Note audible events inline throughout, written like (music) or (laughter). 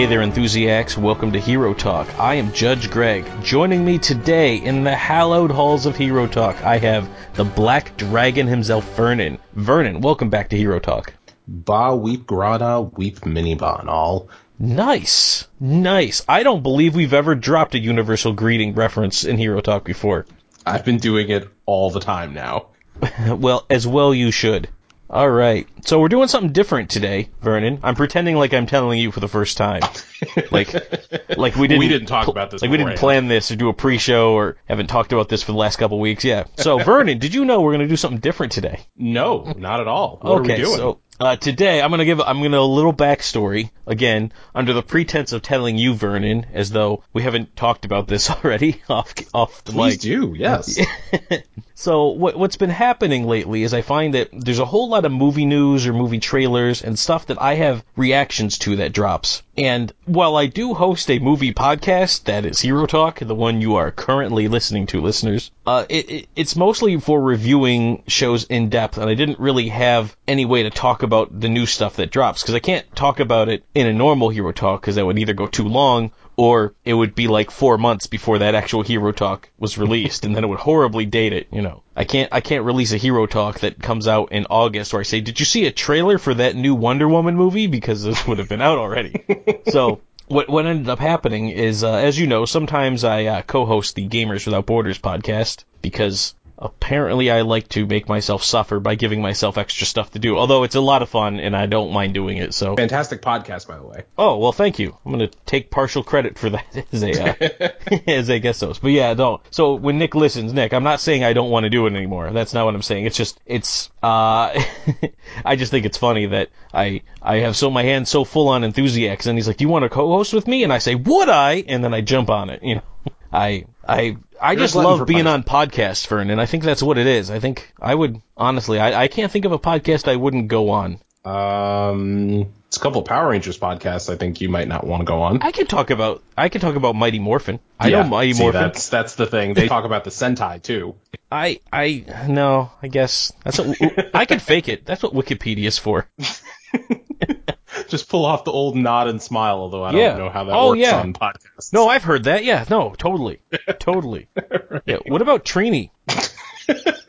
Hey there, enthusiasts. Welcome to Hero Talk. I am Judge Greg. Joining me today in the hallowed halls of Hero Talk, I have the Black Dragon himself, Vernon. Vernon, welcome back to Hero Talk. Ba weep grada weep miniban all. Nice. Nice. I don't believe we've ever dropped a universal greeting reference in Hero Talk before. I've been doing it all the time now. (laughs) well, as well you should. All right. So we're doing something different today, Vernon. I'm pretending like I'm telling you for the first time. (laughs) Like, like we didn't. We didn't talk about this Like we didn't beforehand. plan this or do a pre-show or haven't talked about this for the last couple of weeks. Yeah. So (laughs) Vernon, did you know we're going to do something different today? No, not at all. What okay. are we doing? So uh, today I'm going to give I'm to a little backstory again under the pretense of telling you, Vernon, as though we haven't talked about this (laughs) already off off the Please mic. do, yes. So what what's been happening lately is I find that there's a whole lot of movie news or movie trailers and stuff that I have reactions to that drops. And while I do host a movie podcast that is Hero Talk, the one you are currently listening to, listeners, uh, it, it, it's mostly for reviewing shows in depth, and I didn't really have any way to talk about the new stuff that drops because I can't talk about it in a normal Hero Talk because that would either go too long or it would be like four months before that actual Hero Talk was released, and then it would horribly date it. You know, I can't I can't release a Hero Talk that comes out in August where I say, "Did you see a trailer for that new Wonder Woman movie?" Because this would have been out already. (laughs) so. What, what ended up happening is, uh, as you know, sometimes I uh, co-host the Gamers Without Borders podcast because apparently I like to make myself suffer by giving myself extra stuff to do. Although it's a lot of fun and I don't mind doing it. So Fantastic podcast, by the way. Oh well, thank you. I'm gonna take partial credit for that (laughs) as a uh, (laughs) as a guest host. But yeah, no. So when Nick listens, Nick, I'm not saying I don't want to do it anymore. That's not what I'm saying. It's just it's uh, (laughs) I just think it's funny that I I have so my hands so full on enthusiasts, and he's like, "Do you want to co-host with me?" And I say, "Would I?" And then I jump on it. You know, I I I You're just love for being on podcasts, Vern, and I think that's what it is. I think I would honestly, I, I can't think of a podcast I wouldn't go on. Um, it's a couple of Power Rangers podcasts. I think you might not want to go on. I could talk about I could talk about Mighty Morphin. I know Mighty see, Morphin. That's that's the thing. They talk about the Sentai too. I I no, I guess that's what I could fake it. That's what Wikipedia's for. (laughs) Just pull off the old nod and smile. Although I don't Yeah. know how that Oh, works yeah. on podcasts. No, I've heard that. Yeah, no, totally, (laughs) totally. Yeah. What about Trini? (laughs)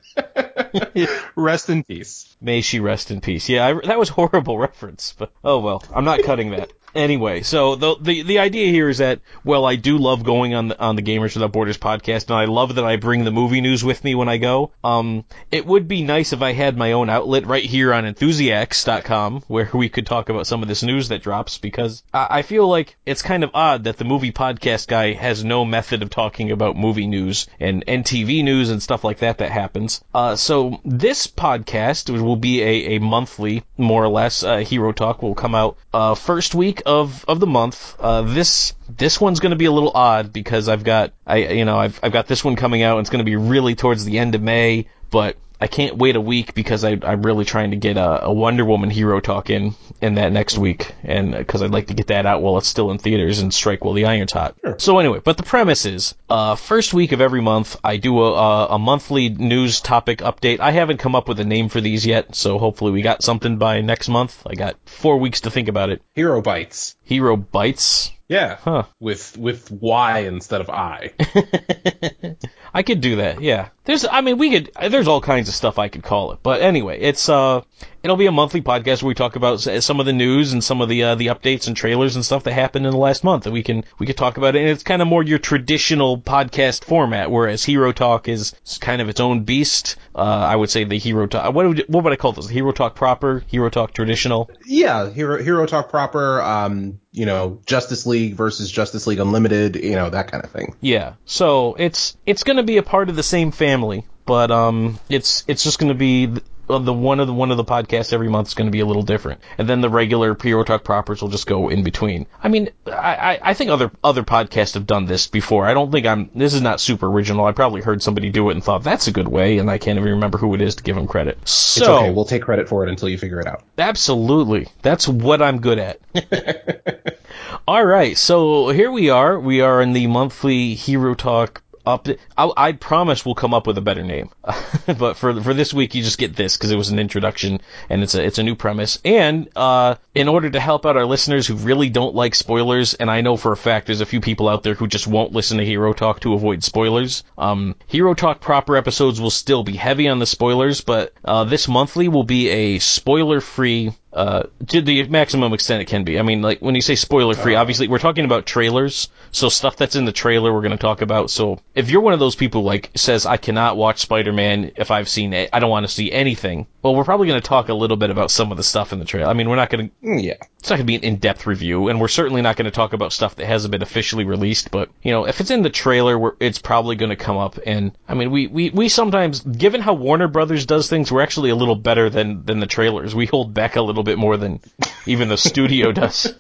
Rest in peace. May she rest in peace. Yeah, I, that was horrible (laughs) reference, but oh well. I'm not cutting that. Anyway, so the, the the idea here is that well, I do love going on the on the Gamers Without Borders podcast, and I love that I bring the movie news with me when I go. Um, it would be nice if I had my own outlet right here on Enthusiasts.com where we could talk about some of this news that drops because I, I feel like it's kind of odd that the movie podcast guy has no method of talking about movie news and and TV news and stuff like that that happens. Uh, so this podcast will be a, a monthly, more or less, uh, Hero Talk will come out uh, first week of of the month. Uh, this this one's going to be a little odd because I've got I you know I've I've got this one coming out. and It's going to be really towards the end of May, but I can't wait a week because I, I'm really trying to get a, a Wonder Woman hero talk in in that next week, and because I'd like to get that out while it's still in theaters and strike while the iron's hot. So anyway, but the premise is, uh, first week of every month, I do a, a, a monthly news topic update. I haven't come up with a name for these yet, so hopefully we got something by next month. I got four weeks to think about it. Hero bites. Hero bites. Yeah. Huh. With with Y instead of I. (laughs) I could do that, yeah. There's, I mean, we could, there's all kinds of stuff I could call it. But anyway, it's, uh, it'll be a monthly podcast where we talk about some of the news and some of the, uh, the updates and trailers and stuff that happened in the last month. And we can, we could talk about it. And it's kind of more your traditional podcast format, whereas Hero Talk is kind of its own beast. Uh, I would say the Hero Talk, what would, what would I call this? Hero Talk proper? Hero Talk traditional? Yeah, Hero Hero Talk proper. Um, you know, Justice League versus Justice League Unlimited. You know that kind of thing. Yeah. So it's it's going to be a part of the same family, but um, it's it's just going to be the, the one of the one of the podcasts every month is going to be a little different, and then the regular Hero Talk propers will just go in between. I mean, I, I I think other other podcasts have done this before. I don't think I'm. This is not super original. I probably heard somebody do it and thought that's a good way, and I can't even remember who it is to give them credit. So It's okay. We'll take credit for it until you figure it out. Absolutely. That's what I'm good at. (laughs) All right. So here we are. We are in the monthly Hero Talk up. I, I promise we'll come up with a better name. (laughs) but for for this week, you just get this because it was an introduction and it's a it's a new premise. And uh, in order to help out our listeners who really don't like spoilers, and I know for a fact there's a few people out there who just won't listen to Hero Talk to avoid spoilers. Um, Hero Talk proper episodes will still be heavy on the spoilers, but uh, this monthly will be a spoiler free uh, to the maximum extent it can be. I mean, like when you say spoiler free, obviously we're talking about trailers, so stuff that's in the trailer we're going to talk about. So if you're one of those people like says I cannot watch Spider-Man if I've seen it, I don't want to see anything. Well, we're probably going to talk a little bit about some of the stuff in the trailer. I mean, we're not going to. Yeah. It's not going to be an in-depth review, and we're certainly not going to talk about stuff that hasn't been officially released. But you know, if it's in the trailer, it's probably going to come up. And I mean, we, we we sometimes, given how Warner Brothers does things, we're actually a little better than than the trailers. We hold back a little bit more than even the studio (laughs) does.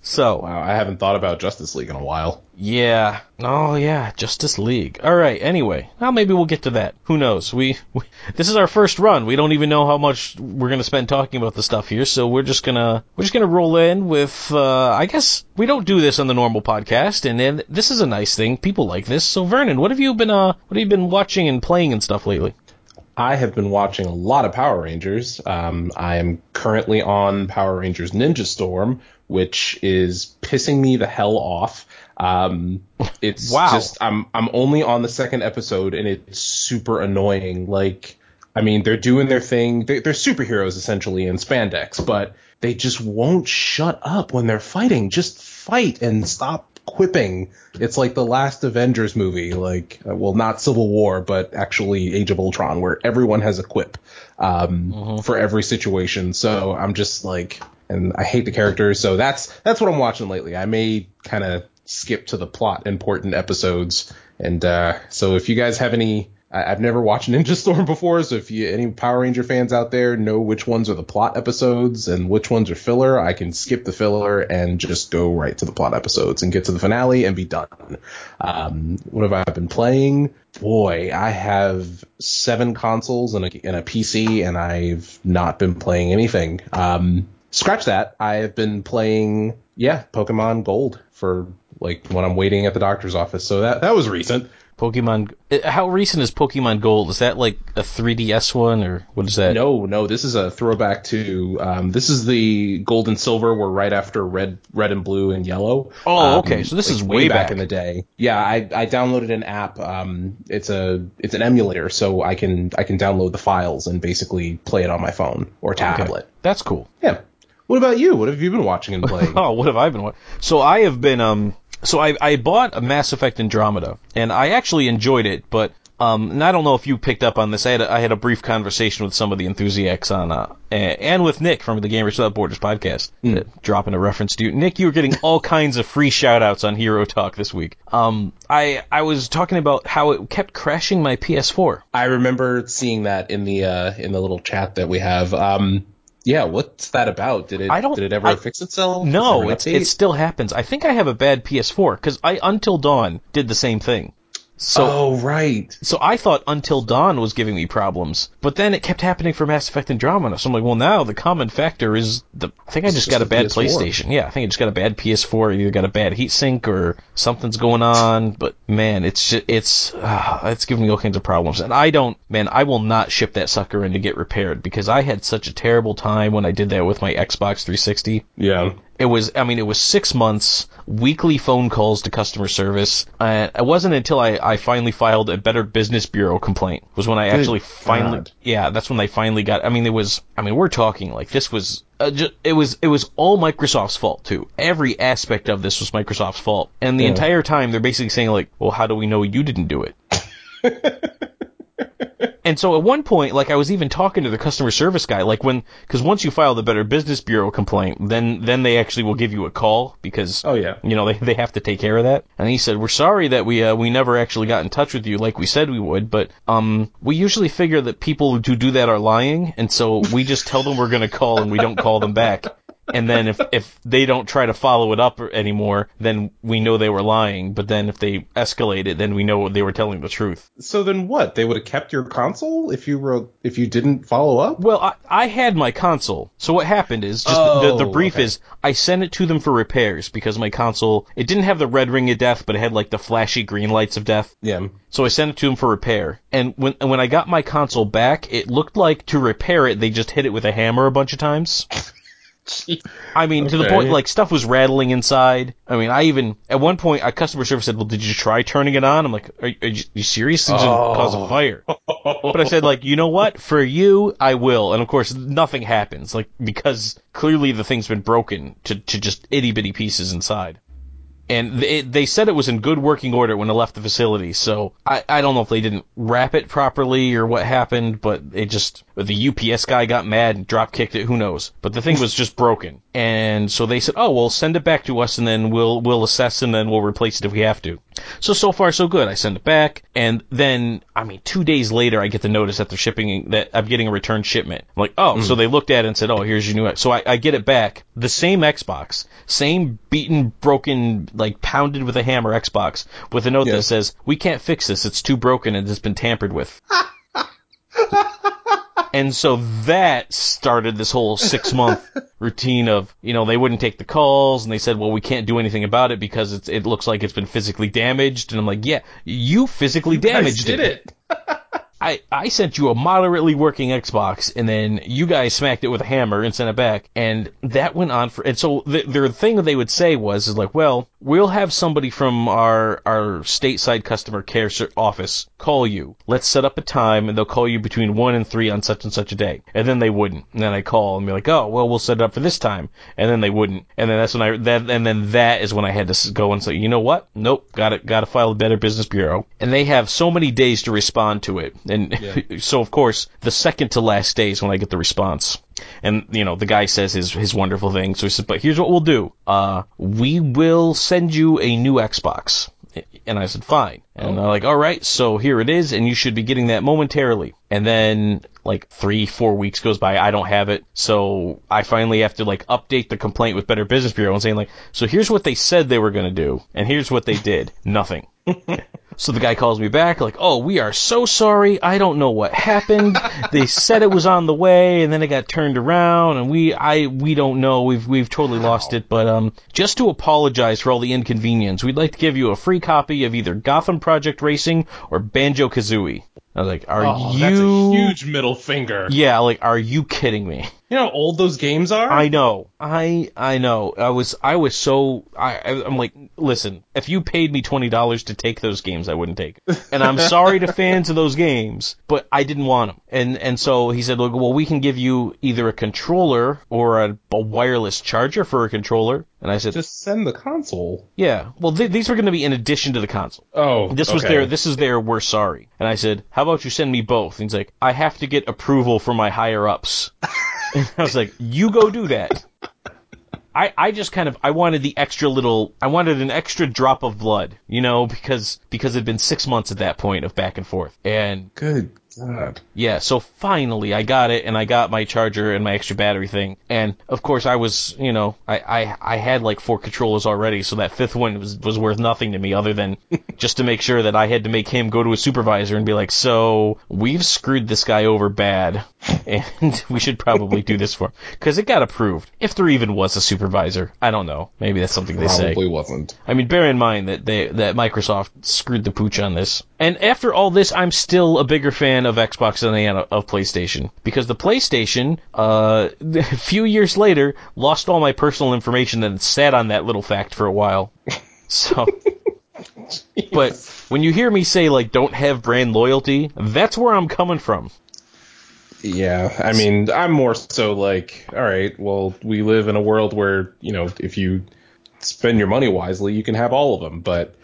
So Wow, I haven't thought about Justice League in a while. yeah, oh yeah, Justice League. All right. Anyway, well maybe we'll get to that. Who knows? We, we this is our first run. We don't even know how much we're gonna spend talking about the stuff here. So we're just gonna we're just gonna roll in with. Uh, I guess we don't do this on the normal podcast, and then this is a nice thing. People like this. So Vernon, what have you been uh what have you been watching and playing and stuff lately? I have been watching a lot of Power Rangers. Um, I am currently on Power Rangers Ninja Storm, which is pissing me the hell off. Um, it's Wow. just I'm I'm only on the second episode and it's super annoying. Like, I mean, they're doing their thing. They're, they're superheroes essentially in spandex, but they just won't shut up when they're fighting. Just fight and stop quipping. It's like the last Avengers movie, like, uh, well, not Civil War, but actually Age of Ultron, where everyone has a quip um, for every situation. So I'm just like, and I hate the characters. So that's that's what I'm watching lately. I may kind of skip to the plot important episodes, and uh, so if you guys have any. I- I've never watched Ninja Storm (laughs) before, so if you any Power Ranger fans out there know which ones are the plot episodes and which ones are filler, I can skip the filler and just go right to the plot episodes and get to the finale and be done. Um, what have I been playing? Boy, I have seven consoles and a, and a PC, and I've not been playing anything. Um, scratch that. I have been playing, yeah, Pokemon Gold for like when I'm waiting at the doctor's office. So that that was recent. Pokemon. uh, How recent is Pokemon Gold? Is that like a 3DS one or what is that? No, no, this is a throwback to um, this is the gold and silver were right after red, red and blue and yellow. Oh, Um, okay. So this like is way back. in the day. Yeah, I, I downloaded an app. Um, it's a it's an emulator, so I can I can download the files and basically play it on my phone or tablet. That's cool. Yeah. What about you? What have you been watching and playing? (laughs) Oh, what have I been watching? So I have been um so I I bought a Mass Effect Andromeda and I actually enjoyed it, but um and I don't know if you picked up on this. I had a, I had a brief conversation with some of the enthusiasts on uh and with Nick from the Gamers Without Borders podcast, uh, dropping a reference to you. Nick, you were getting all (laughs) kinds of free shout outs on Hero Talk this week. Um I I was talking about how it kept crashing my PS4. I remember seeing that in the uh, in the little chat that we have. Um, yeah, what's that about? Did it I don't- did it ever I- fix itself? No, Is there it's, an it still happens. I think I have a bad PS4 because I Until Dawn did the same thing. So oh right. So I thought Until Dawn was giving me problems, but then it kept happening for Mass Effect Andromeda. So I'm like, well, now the common factor is the. I think I just, just got a bad PS4. PlayStation. Yeah, I think I just got a bad PS4. Either got a bad heatsink or something's going on. But man, it's just, it's uh, it's giving me all kinds of problems. And I don't, man, I will not ship that sucker in to get repaired because I had such a terrible time when I did that with my Xbox 360. Yeah. It was, I mean, it was six months, weekly phone calls to customer service. Uh, it wasn't until I, I finally filed a Better Business Bureau complaint was when I actually finally, God. yeah, that's when they finally got. I mean, it was, I mean, we're talking like this was, uh, ju- it was, it was all Microsoft's fault too. Every aspect of this was Microsoft's fault, and the Yeah. entire time they're basically saying like, well, how do we know you didn't do it? (laughs) And so at one point, like I was even talking to the customer service guy, like when, because once you file the Better Business Bureau complaint, then then they actually will give you a call because Oh yeah. you know they they have to take care of that. And he said, "We're sorry that we uh, we never actually got in touch with you like we said we would, but um we usually figure that people who do that are lying, and so we just tell them we're going to call and we don't call them back." And then if if they don't try to follow it up anymore, then we know they were lying. But then if they escalate it, then we know they were telling the truth. So then what? They would have kept your console if you were if you didn't follow up? Well, I, I had my console. So what happened is just the, the Oh, brief okay. is I sent it to them for repairs because my console it didn't have the red ring of death, but it had like the flashy green lights of death. Yeah. So I sent it to them for repair. And when and when I got my console back, it looked like to repair it they just hit it with a hammer a bunch of times. (laughs) I mean, to the point like stuff was rattling inside. I mean, I even at one point, a customer service said, "Well, did you try turning it on?" I'm like, "Are, are you, you serious? Gonna Oh. cause a fire." But I said, like, you know what? For you, I will. And of course, nothing happens, like because clearly the thing's been broken to to just itty bitty pieces inside. And they, they said it was in good working order when it left the facility, so I, I don't know if they didn't wrap it properly or what happened, but it just, the UPS guy got mad and drop kicked it, who knows. But the thing was just broken. And so they said, oh, well, send it back to us and then we'll, we'll assess and then we'll replace it if we have to. So, so far so good. I send it back and then, I mean, two days later I get the notice that they're shipping, that I'm getting a return shipment. I'm like, oh, so hmm. they looked at it and said, oh, here's your new, X-" so I, I get it back. The same Xbox, same beaten, broken, like pounded with a hammer Xbox with a note Yeah. that says, we can't fix this. It's too broken and it's been tampered with. (laughs) And so that started this whole six month (laughs) routine of, you know, they wouldn't take the calls and they said, well, we can't do anything about it because it's, it looks like it's been physically damaged. And I'm like, yeah, you physically damaged did it. (laughs) I, I sent you a moderately working Xbox, and then you guys smacked it with a hammer and sent it back, and that went on for. And so the thing that they would say was is like, well, we'll have somebody from our our stateside customer care office call you. Let's set up a time, and they'll call you between one and three on such and such a day. And then they wouldn't. And then I call and be like, oh, well, we'll set it up for this time, and then they wouldn't. And then that's when I that and then that is when I had to go and say, you know what? Nope, got to got to file a Better Business Bureau. And they have so many days to respond to it, and (laughs) so of course the second to last day is when I get the response. And you know the guy says his his wonderful thing. So he says, but here's what we'll do. Uh, we will send you a new Xbox. And I said, fine. And they're like, all right, so here it is, and you should be getting that momentarily. And then, like, three, four weeks goes by, I don't have it. So I finally have to, like, update the complaint with Better Business Bureau and saying, like, so here's what they said they were going to do, and here's what they did. Nothing. (laughs) So the guy calls me back, like, oh, we are so sorry. I don't know what happened. (laughs) they said it was on the way, and then it got turned around, and we, I, we don't know. We've, we've totally lost it. But um, just to apologize for all the inconvenience, we'd like to give you a free copy of either Gotham Project Racing or Banjo Kazooie. I was like, are Oh, you? that's a huge middle finger. yeah, like, are you kidding me? You know how old those games are? I know. I I know. I was I was so I I'm like, listen, if you paid me twenty dollars to take those games, I wouldn't take. It. And I'm (laughs) sorry to fans of those games, but I didn't want them. And and so he said, look, well, we can give you either a controller or a, a wireless charger for a controller. And I said, Just send the console. yeah. Well, th- these were going to be in addition to the console. Oh, This was okay. their this is their we're sorry. And I said, How about you send me both? And he's like, I have to get approval from my higher ups. (laughs) and I was like, You go do that. I, I just kind of I wanted the extra little I wanted an extra drop of blood, you know, because because it'd been six months at that point of back and forth. And Good God. yeah, so finally I got it and I got my charger and my extra battery thing. And of course I was, you know, I, I, I had like four controllers already, so that fifth one was, was worth nothing to me other than (laughs) just to make sure that I had to make him go to a supervisor and be like, so we've screwed this guy over bad (laughs) and (laughs) we should probably do this for him. Cause it got approved. If there even was a supervisor. I don't know. Maybe that's something they say. Probably wasn't. I mean, bear in mind that they that Microsoft screwed the pooch on this. And after all this, I'm still a bigger fan of Xbox than I am of PlayStation because the PlayStation, uh, (laughs) a few years later, lost all my personal information and sat on that little fact for a while. So. (laughs) But when you hear me say like don't have brand loyalty, that's where I'm coming from. Yeah, I mean, I'm more so like, all right, well, we live in a world where, you know, if you spend your money wisely, you can have all of them, but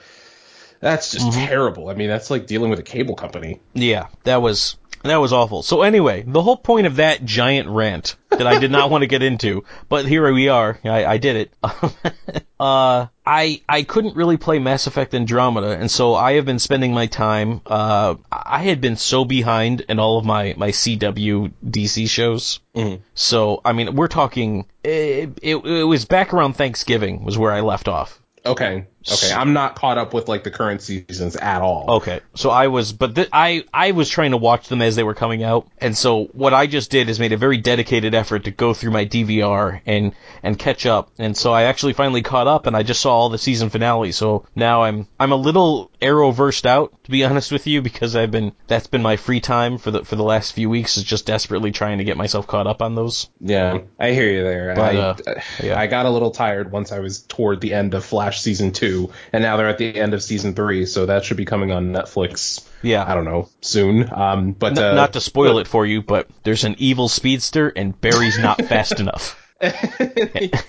that's just terrible. I mean, that's like dealing with a cable company. Yeah, that was That was awful. So anyway, the whole point of that giant rant that I did not (laughs) want to get into, but here we are. I, I did it. (laughs) uh, I I couldn't really play Mass Effect Andromeda, and so I have been spending my time. Uh, I had been so behind in all of my my CW DC shows. Mhm. So I mean, we're talking. It, it, it was back around Thanksgiving was where I left off. Okay. Okay. I'm not caught up with like the current seasons at all. Okay, so I was, but th- I I was trying to watch them as they were coming out, and so what I just did is made a very dedicated effort to go through my DVR and and catch up, and so I actually finally caught up, and I just saw all the season finales. So now I'm I'm a little arrow-versed out, to be (laughs) honest with you, because I've been that's been my free time for the for the last few weeks is just desperately trying to get myself caught up on those. Yeah, I hear you there. But, I, uh, yeah. I got a little tired once I was toward the end of Flash season two, and now they're at the end of season three, so that should be coming on Netflix. Yeah. I don't know soon. Um, but N- uh, not to spoil it for you, but there's an evil speedster, and Barry's not (laughs) fast enough. (laughs)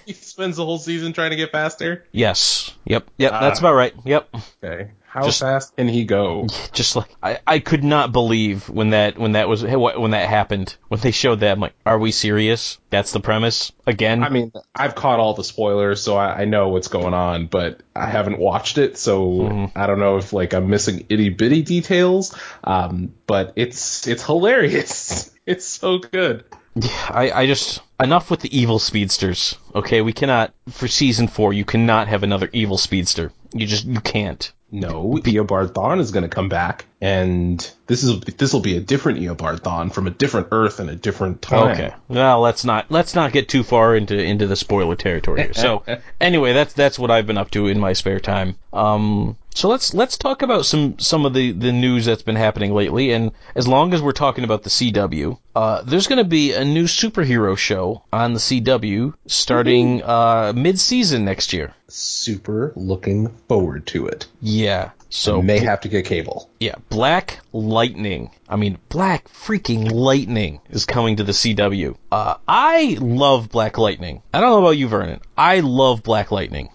he spends the whole season trying to get faster. Yes. Yep. Yep. that's Ah. about right. Yep. Okay, how Just- fast can he go? (laughs) just like I, I could not believe when that when that was when that happened when they showed that I'm like are we serious that's the premise again I mean, I've caught all the spoilers, so I, I know what's going on, but I haven't watched it, so Mm-hmm. I don't know if like I'm missing itty bitty details. Um, but it's it's hilarious. (laughs) It's so good. I, I just enough with the evil speedsters okay we cannot for season four you cannot have another evil speedster you just you can't No, Eobard Thawne is going to come back, and this is this will be a different Eobard Thawne from a different Earth and a different time. Okay. Well, let's not let's not get too far into into the spoiler territory here. So, (laughs) anyway, that's that's what I've been up to in my spare time. Um so let's let's talk about some some of the the news that's been happening lately and as long as we're talking about the CW, uh there's going to be a new superhero show on the CW starting uh mid-season next year. Super looking forward to it. Yeah. So May have to get cable. Yeah, Black Lightning. I mean, Black freaking Lightning is coming to the CW. Uh, I love Black Lightning. I don't know about you, Vernon. I love Black Lightning.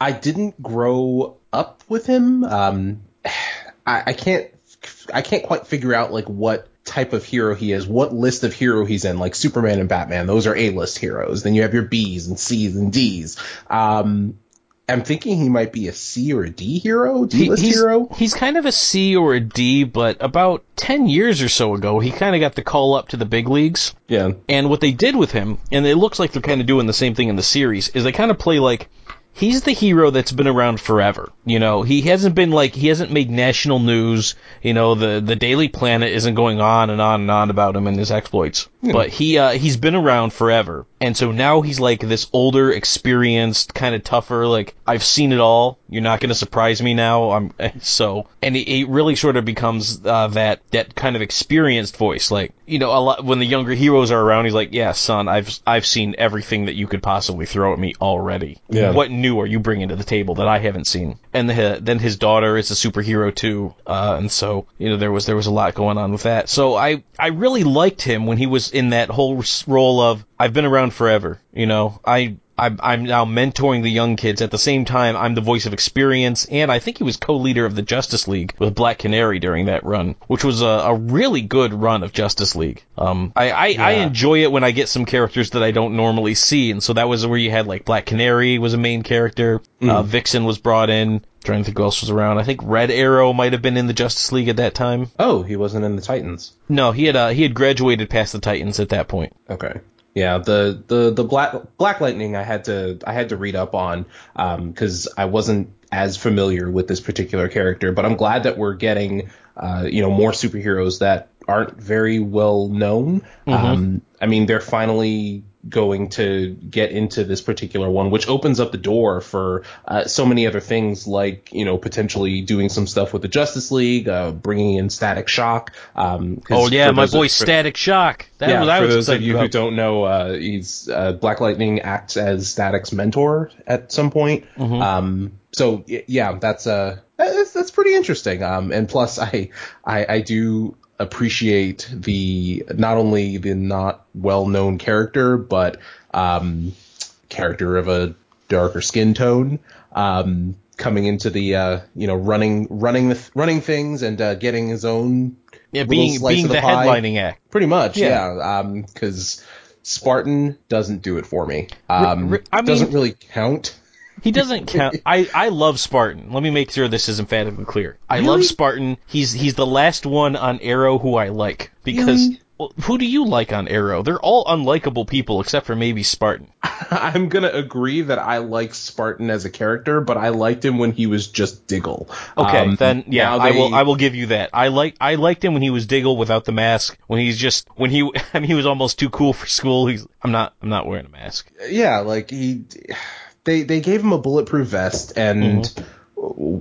I didn't grow up with him. Um, I, I can't I can't quite figure out like what type of hero he is, what list of hero he's in. Like Superman and Batman, those are A list heroes. Then you have your B's and C's and D's. Um, I'm thinking he might be a C or a D hero, D list he's, hero. he's kind of a C or a D, but about 10 years or so ago, he kind of got the call up to the big leagues. Yeah, And what they did with him, and it looks like they're kind of doing the same thing in the series, is they kind of play like he's the hero that's been around forever. You know, he hasn't been like he hasn't made national news. You know, the the Daily Planet isn't going on and on and on about him and his exploits. But he uh, he's been around forever, and so now he's like this older, experienced, kind of tougher. Like I've seen it all. You're not going to surprise me now. I'm so, and he, he really sort of becomes uh, that that kind of experienced voice. Like you know, a lot when the younger heroes are around, he's like, "Yeah, son, I've I've seen everything that you could possibly throw at me already. Yeah. What new are you bringing to the table that I haven't seen?" And the, then his daughter is a superhero too, uh, and so you know there was there was a lot going on with that. So I I really liked him when he was in that whole role of I've been around forever. You know, I. I'm, I'm now mentoring the young kids. At the same time, I'm the voice of experience, and I think he was co-leader of the Justice League with Black Canary during that run, which was a, a really good run of Justice League. Um, I, I, I enjoy it when I get some characters that I don't normally see, and so that was where you had like Black Canary was a main character, uh, Vixen was brought in. Trying to think who else was around. I think Red Arrow might have been in the Justice League at that time. Oh, he wasn't in the Titans. No, he had uh, he had graduated past the Titans at that point. Okay. Yeah, the the the black Black Lightning I had to I had to read up on because I wasn't as familiar with this particular character, but I'm glad that we're getting uh, you know more superheroes that aren't very well known. Um, I mean, they're finally going to get into this particular one, which opens up the door for uh, so many other things, like you know potentially doing some stuff with the Justice League, uh, bringing in Static Shock. Um, Oh yeah, my boy for- Static Shock. That yeah, was I for was those of you who don't know, uh, he's uh, Black Lightning acts as Static's mentor at some point. Mm-hmm. Um, so yeah, that's uh, that's, that's pretty interesting. Um, and plus, I, I I do appreciate the not only the not well known character, but um, character of a darker skin tone. Um, coming into the uh, you know running running the running things and uh, getting his own Yeah, being being the, the headlining act. pretty much Yeah. yeah because Spartan doesn't do it for me. Um, ri- I mean- doesn't really count. He doesn't count. (laughs) I, I love Spartan. Let me make sure this is emphatically clear. I love Spartan. He's he's the last one on Arrow who I like because Really? well, who do you like on Arrow? They're all unlikable people except for maybe Spartan. (laughs) I'm gonna agree that I like Spartan as a character, but I liked him when he was just Diggle. Okay, Um, then yeah, now I will I will give you that. I like I liked him when he was Diggle without the mask. When he's just when he (laughs) I mean he was almost too cool for school. He's I'm not I'm not wearing a mask. yeah, like he, they they gave him a bulletproof vest and Mm-hmm.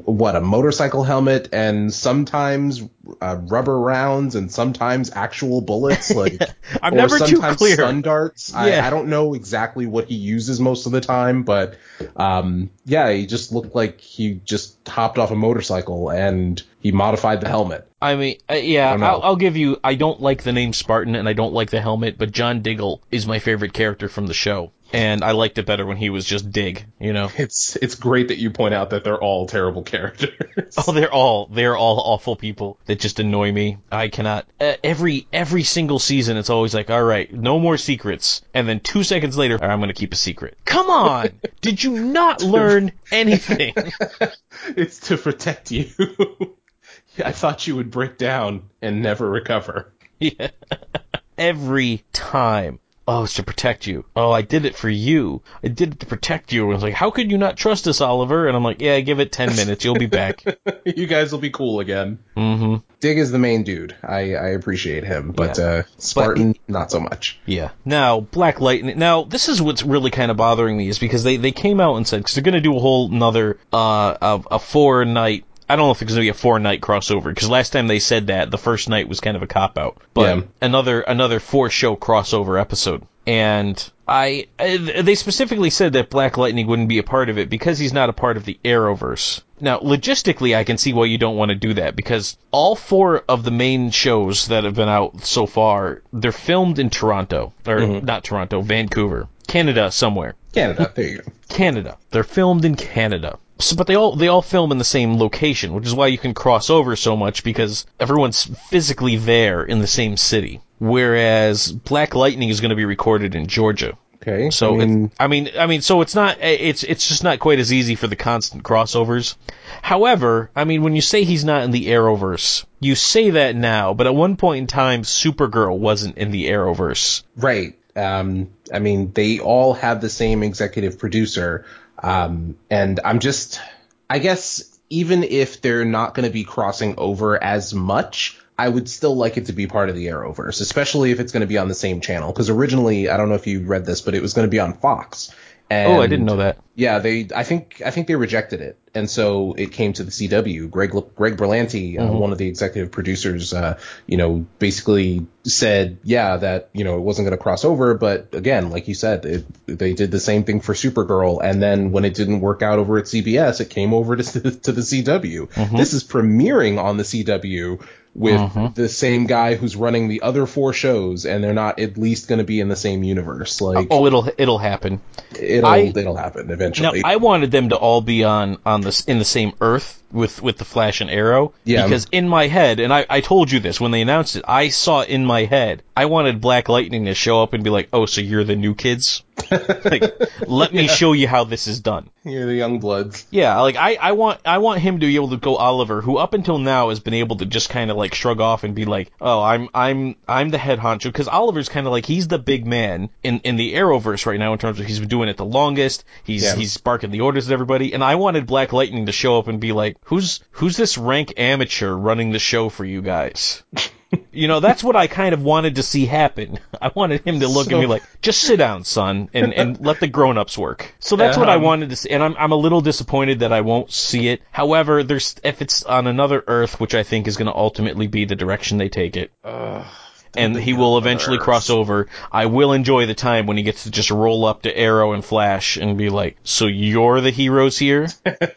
what a motorcycle helmet and sometimes uh, rubber rounds and sometimes actual bullets. (laughs) Like I'm never too clear. Stun darts. Yeah. I, I don't know exactly what he uses most of the time, but um, yeah, he just looked like he just hopped off a motorcycle and he modified the helmet. I mean, uh, yeah, don't. I'll, I'll give you. I don't like the name Spartan, and I don't like the helmet, but John Diggle is my favorite character from the show, and I liked it better when he was just Dig. You know? It's it's great that you point out that they're all terrible characters. (laughs) Oh, they're all they're all awful people that just annoy me. I cannot. Uh, every every single season, it's always like, all right, no more secrets, and then two seconds later, "All right, I'm going to keep a secret. Come on, (laughs) did you not learn anything? (laughs) it's to protect you. (laughs) I thought you would break down and never recover. (laughs) Yeah. Every time. Oh, it's to protect you. Oh, I did it for you. I did it to protect you. And I was like, how could you not trust us, Oliver? And I'm like, yeah, give it 10 minutes. You'll be back. (laughs) you guys will be cool again. hmm Dig is the main dude. I, I appreciate him, but Yeah. uh, Spartan not so much. Yeah. Now, Black Lightning. Now, this is what's really kind of bothering me is because they, they came out and said, because they're going to do a whole another, uh, a, a four night, I don't know if it's going to be a four night crossover, because last time they said that, the first night was kind of a cop out. But Yeah. another, another four show crossover episode. And I, uh, they specifically said that Black Lightning wouldn't be a part of it because he's not a part of the Arrowverse. Now, logistically, I can see why you don't want to do that because all four of the main shows that have been out so far, they're filmed in Toronto, or not Toronto, Vancouver, Canada, somewhere. Canada, there you go. Canada. They're filmed in Canada. So, but they all they all film in the same location, which is why you can cross over so much because everyone's physically there in the same city. Whereas Black Lightning is going to be recorded in Georgia. Okay, So I mean, it's, I mean, I mean, so it's not, it's, it's just not quite as easy for the constant crossovers. However, I mean, when you say he's not in the Arrowverse, you say that now, but at one point in time, Supergirl wasn't in the Arrowverse. right. Um, I mean, they all have the same executive producer, um, and I'm just, I guess, even if they're not going to be crossing over as much. I would still like it to be part of the Arrowverse, especially if it's going to be on the same channel. Because originally, I don't know if you read this, but it was going to be on Fox. And Oh, I didn't know that. Yeah, they. I think I think they rejected it, and so it came to the CW. Greg Greg Berlanti, uh, Mm-hmm. one of the executive producers, uh, you know, basically said, yeah, that you know it wasn't going to cross over, but again, like you said, it, they did the same thing for Supergirl, and then when it didn't work out over at CBS, it came over to (laughs) to the CW. Mm-hmm. This is premiering on the CW with mm-hmm. the same guy who's running the other four shows, and they're not at least going to be in the same universe. Like Oh, it'll, it'll happen. it'll I- it'll happen eventually. Now. I wanted them to all be on on this in the same Earth with with the Flash and Arrow. Yeah. Because in my head, and I, I told you this when they announced it, I saw in my head, I wanted Black Lightning to show up and be like, "Oh, so you're the new kids? (laughs) like, let me show you how this is done." You're the young bloods. Yeah, like I, I want I want him to be able to go Oliver, who up until now has been able to just kind of like shrug off and be like, oh, I'm I'm I'm the head honcho, because Oliver's kind of like he's the big man in in the Arrowverse right now in terms of he's been doing it the longest. He's Yeah. he's barking the orders at everybody, and I wanted Black Lightning to show up and be like, who's who's this rank amateur running the show for you guys? You know, that's what I kind of wanted to see happen. (laughs) I wanted him to look So- at me like, just sit down, son, and, and let the grown-ups work. So that's what I Um, wanted to see, and I'm, I'm a little disappointed that I won't see it. However, there's, if it's on another Earth, which I think is going to ultimately be the direction they take it, and he will eventually cross over, I will enjoy the time when he gets to just roll up to Arrow and Flash and be like, so you're the heroes here?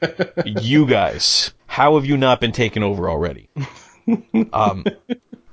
(laughs) you guys, how have you not been taken over already? (laughs) Um,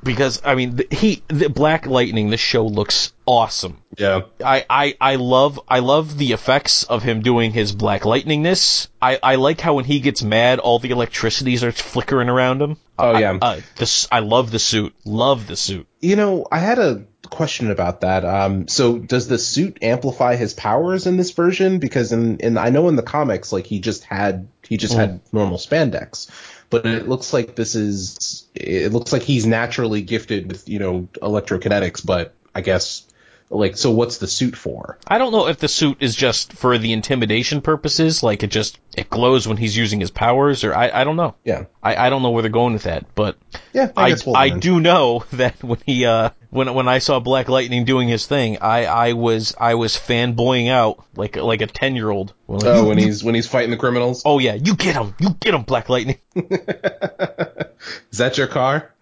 because I mean, the, he the Black Lightning. This show looks awesome. Yeah. I, I, I love I love the effects of him doing his black lightningness. I, I like how when he gets mad, all the electricities are flickering around him. Oh, I- yeah. uh, this I love the suit. Love the suit. You know, I had a question about that. Um, so does the suit amplify his powers in this version? Because in, in I know in the comics, like he just had he just had normal spandex, but it looks like this is it looks like he's naturally gifted with you know electrokinetics. But I guess like so, what's the suit for? I don't know if the suit is just for the intimidation purposes, like it just it glows when he's using his powers, or I, I don't know. Yeah, I, I don't know where they're going with that, but yeah. I, guess we'll I do know (laughs) that when he uh when when I saw Black Lightning doing his thing, I, I was I was fanboying out like like a ten year old. Oh, when he's when he's fighting the criminals. Oh yeah, you get him, you get him, Black Lightning. (laughs) Is that your car?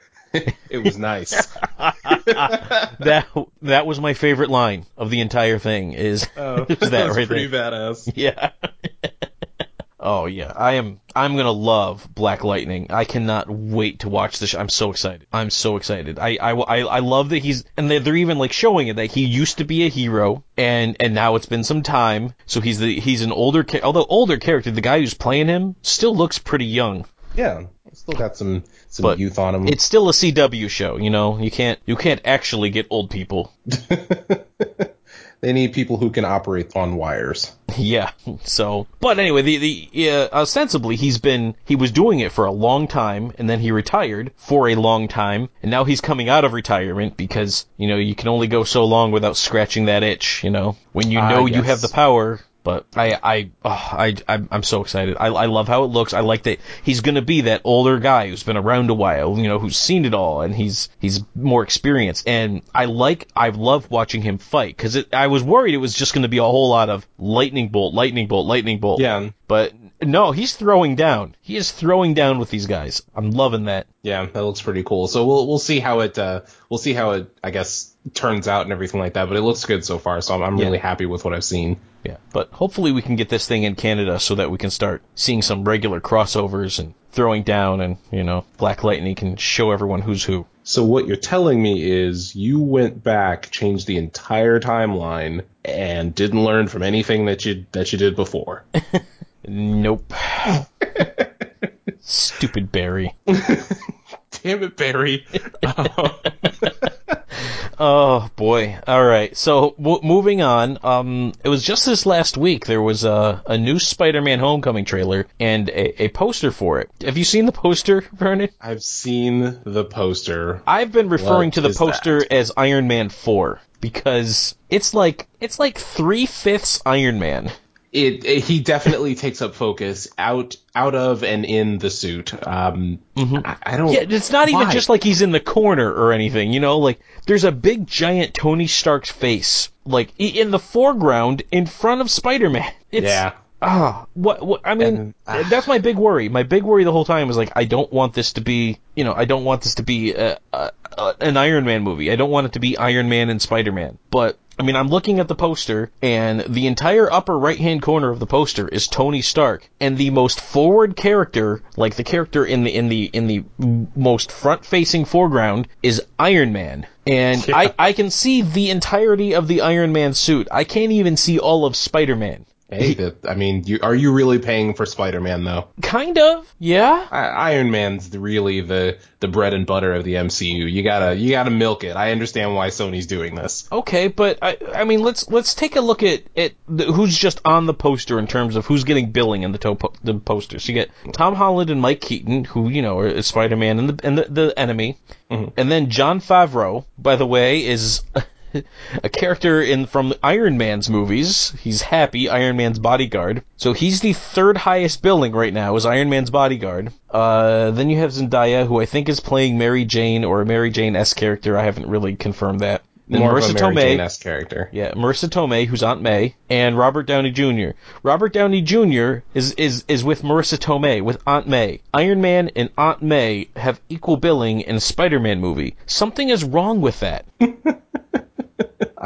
(laughs) it was nice. (laughs) that that was my favorite line of the entire thing. Is, oh. (laughs) is that That's right pretty there? badass. Yeah. oh yeah, I am. I'm gonna love Black Lightning. I cannot wait to watch this. I'm so excited. I'm so excited. I I, I, I love that he's and they're, they're even like showing it that he used to be a hero and and now it's been some time. So he's the he's an older although older character. The guy who's playing him still looks pretty young. Yeah, still got some some But youth on him. It's still a CW show. You know, you can't you can't actually get old people. (laughs) (laughs) they need people who can operate on wires. Yeah. So, but anyway, the the yeah, ostensibly he's been he was doing it for a long time, and then he retired for a long time, and now he's coming out of retirement because you know you can only go so long without scratching that itch. You know, when you Ah, know you yes. have the power. But I I oh, I I'm I'm so excited. I I love how it looks. I like that he's gonna be that older guy who's been around a while, you know, who's seen it all, and he's he's more experienced. And I like I love watching him fight because I was worried it was just gonna be a whole lot of lightning bolt, lightning bolt, lightning bolt. Yeah, But no, he's throwing down. He is throwing down with these guys. I'm loving that. yeah, that looks pretty cool. So we'll we'll see how it uh we'll see how it I guess turns out and everything like that. But it looks good so far, so I'm, I'm really happy with what I've seen. Yeah. But hopefully we can get this thing in Canada so that we can start seeing some regular crossovers and throwing down and, you know, Black Lightning can show everyone who's who. So what you're telling me is you went back, changed the entire timeline, and didn't learn from anything that you that you did before. (laughs) Nope. (laughs) Stupid Barry. (laughs) Damn it, Barry. (laughs) Oh boy. All right. So w- moving on. Um, it was just this last week there was a a new Spider-Man Homecoming trailer and a, a poster for it. Have you seen the poster, Vernon? I've seen the poster. I've been referring What to the poster that? as Iron Man Four because it's like it's like three fifths Iron Man. It, it he definitely takes up focus out out of and in the suit. Um, I, I don't. Yeah, it's not even just like he's in the corner or anything, you know, like there's a big giant Tony Stark's face like in the foreground in front of Spider-Man. It's, Yeah. Ah, what, what? I mean, And, ah. that's my big worry. My big worry the whole time was like, I don't want this to be, you know, I don't want this to be a, a, a, an Iron Man movie. I don't want it to be Iron Man and Spider Man. But I mean, I'm looking at the poster, and the entire upper right hand corner of the poster is Tony Stark, and the most forward character, like the character in the in the in the most front facing foreground, is Iron Man. And Yeah. I, I can see the entirety of the Iron Man suit. I can't even see all of Spider Man. Hey, that, I mean, you, are you really paying for Spider-Man though? Kind of, yeah. I, Iron Man's really the the bread and butter of the MCU. You gotta you gotta milk it. I understand why Sony's doing this. Okay, but I, I mean, let's let's take a look at at the, who's just on the poster in terms of who's getting billing in the to- the posters. You get Tom Holland and Mike Keaton, who you know are Spider Man and the and the, the enemy, mm-hmm. and then Jon Favreau, by the way, is. A character in from Iron Man's movies. He's Happy, Iron Man's bodyguard. So he's the third highest billing right now as Iron Man's bodyguard. Uh, then you have Zendaya, who I think is playing Mary Jane or a Mary Jane S character. I haven't really confirmed that. Then More Marissa of a Mary Tomei, Jane-esque character. yeah, Marisa Tomei, who's Aunt May, and Robert Downey Jr. Robert Downey Jr. is is is with Marisa Tomei, with Aunt May. Iron Man and Aunt May have equal billing in a Spider-Man movie. Something is wrong with that. (laughs)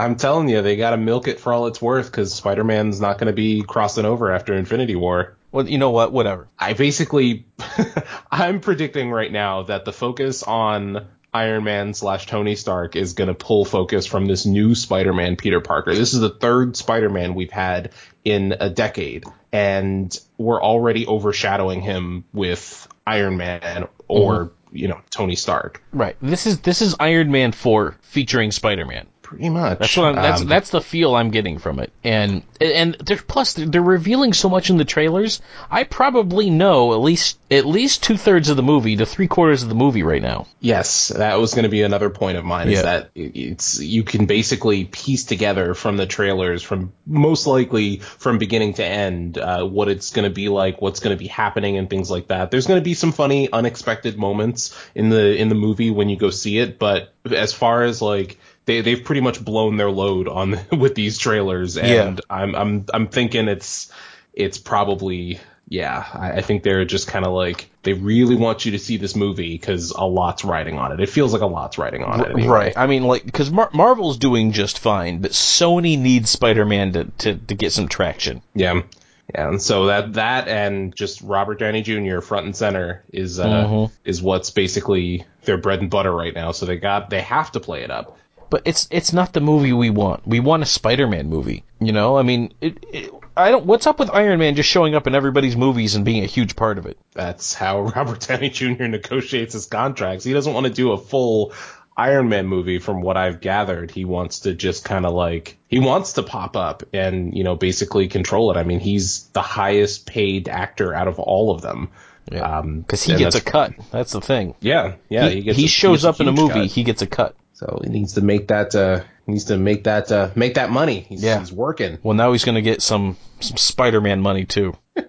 I'm telling you, they gotta milk it for all it's worth because Spider-Man's not gonna be crossing over after Infinity War. Well, you know what? Whatever. I basically, (laughs) I'm predicting right now that the focus on Iron Man slash Tony Stark is going to pull focus from this new Spider-Man Peter Parker. This is the third Spider-Man we've had in a decade, and we're already overshadowing him with Iron Man or mm-hmm. you know Tony Stark. Right. This is this is Iron Man 4 featuring Spider-Man. Pretty much. That's what I'm, that's Um, that's the feel I'm getting from it. And and they're, plus they're revealing so much in the trailers. I probably know at least at least two thirds of the movie to three quarters of the movie right now. Yes, that was going to be another point of mine. Yeah. Is that it's you can basically piece together from the trailers, from most likely from beginning to end, uh, what it's going to be like, what's going to be happening, and things like that. There's going to be some funny, unexpected moments in the in the movie when you go see it, but as far as like they they've pretty much blown their load on (laughs) with these trailers, and I'm I'm I'm thinking it's it's probably yeah I, I think they're just kind of like they really want you to see this movie because a lot's riding on it it feels like a lot's riding on it anyway. Right. I mean, like, because Mar- Marvel's doing just fine, but Sony needs Spider-Man to, to, to get some traction. yeah yeah and so that that and just robert downey jr front and center is uh Mhm. is what's basically their bread and butter right now so they got they have to play it up But it's it's not the movie we want. We want a Spider-Man movie. You know, I mean, it, it, I don't. What's up with Iron Man just showing up in everybody's movies and being a huge part of it? that's how (laughs) robert downey jr negotiates his contracts he doesn't want to do a full Iron Man movie, from what I've gathered, he wants to just kind of like he wants to pop up and you know basically control it. I mean, he's the highest paid actor out of all of them. Yeah. Um, Because he gets a cut. That's the thing. Yeah, yeah. he, gets he a- shows gets up in a movie. cut. He gets a cut. So he needs to make that. Uh, needs to make that. Uh, make that money. He's, Yeah. he's working. Well, now he's going to get some some Spider-Man money too. (laughs)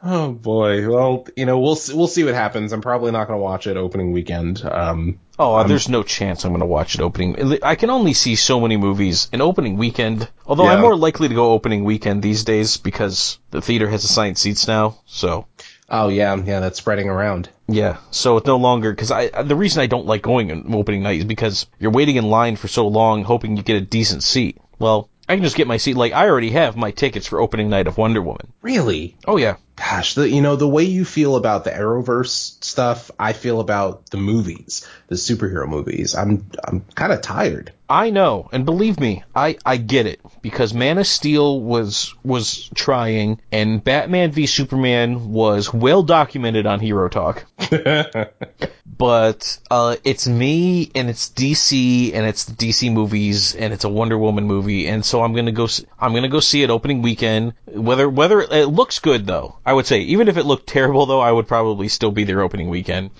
Oh boy. Well, you know, we'll see, we'll see what happens. I'm probably not going to watch it opening weekend. Um, Oh, there's no chance I'm going to watch it opening. I can only see so many movies in opening weekend. Although I'm more likely to go opening weekend these days because the theater has assigned seats now. So oh yeah, yeah. That's spreading around. Yeah, so it's no longer because I the reason I don't like going on opening night is because you're waiting in line for so long hoping you get a decent seat. Well, I can just get my seat. Like I already have my tickets for opening night of Wonder Woman. Really? Oh yeah, Gosh, the, you know the way you feel about the Arrowverse stuff, I feel about the movies, the superhero movies. I'm I'm kind of tired. I know, and believe me, I, I get it because Man of Steel was was trying, and Batman v Superman was well documented on Hero Talk. (laughs) but uh, it's me, and it's DC, and it's the DC movies, and it's a Wonder Woman movie, and so I'm gonna go. I'm gonna go see it opening weekend. Whether whether it looks good though, I would say even if it looked terrible though, I would probably still be there opening weekend.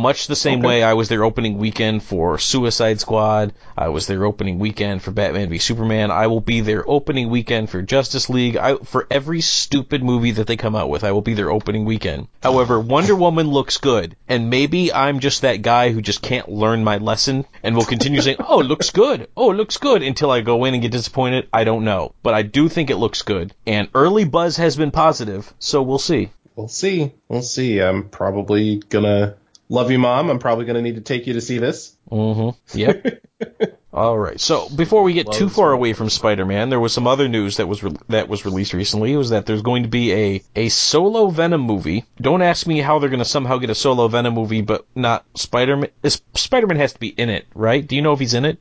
Much the same Okay. way I was there opening weekend for Suicide Squad. I was there opening weekend for Batman v Superman. I will be there opening weekend for Justice League. I, for every stupid movie that they come out with, I will be there opening weekend. However, Wonder Woman looks good, and maybe I'm just that guy who just can't learn my lesson and will continue saying, "Oh, it looks good. Oh, it looks good," until I go in and get disappointed. I don't know, but I do think it looks good, and early buzz has been positive, so we'll see. We'll see. We'll see. I'm probably gonna love you, mom. I'm probably gonna need to take you to see this. Mm-hmm. Yep. (laughs) All right. So before we get too Loves far it. away from Spider-Man, there was some other news that was re- that was released recently. It was that there's going to be a a solo Venom movie. Don't ask me how they're going to somehow get a solo Venom movie, but not Spider-Man. Is- Spider-Man has to be in it, right? Do you know if he's in it?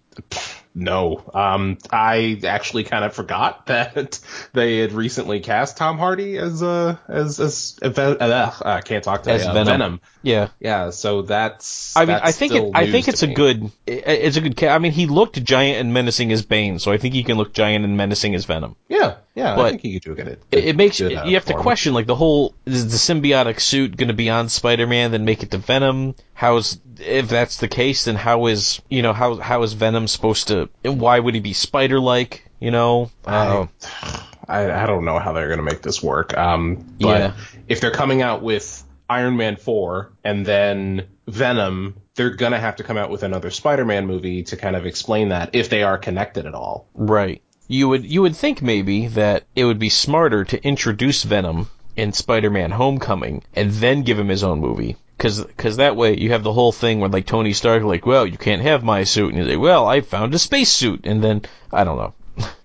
No. Um, I actually kind of forgot (laughs) that they had recently cast Tom Hardy as uh as as uh, uh, I can't talk today. As uh, Venom. Venom. Yeah. Yeah. So that's. I mean, that's I think it, I think it's a me. good, it's a good. I mean, he looked giant and menacing as Bane, so I think he can look giant and menacing as Venom. Yeah. Yeah. But I think you could do it. It, it makes good, you have to question like the whole is the symbiotic suit going to be on Spider-Man then make it to Venom? How's if that's the case then how is you know how how is Venom supposed to? Why would he be spider-like? You know, uh, (sighs) I, I don't know how they're gonna make this work. Um, but Yeah. if they're coming out with Iron Man four and then Venom, they're gonna have to come out with another Spider-Man movie to kind of explain that if they are connected at all. right. You would you would think maybe that it would be smarter to introduce Venom in Spider-Man Homecoming and then give him his own movie. Cause, cause that way you have the whole thing where like Tony Stark like, well, you can't have my suit, and he's like, well, I found a space suit, and then I don't know.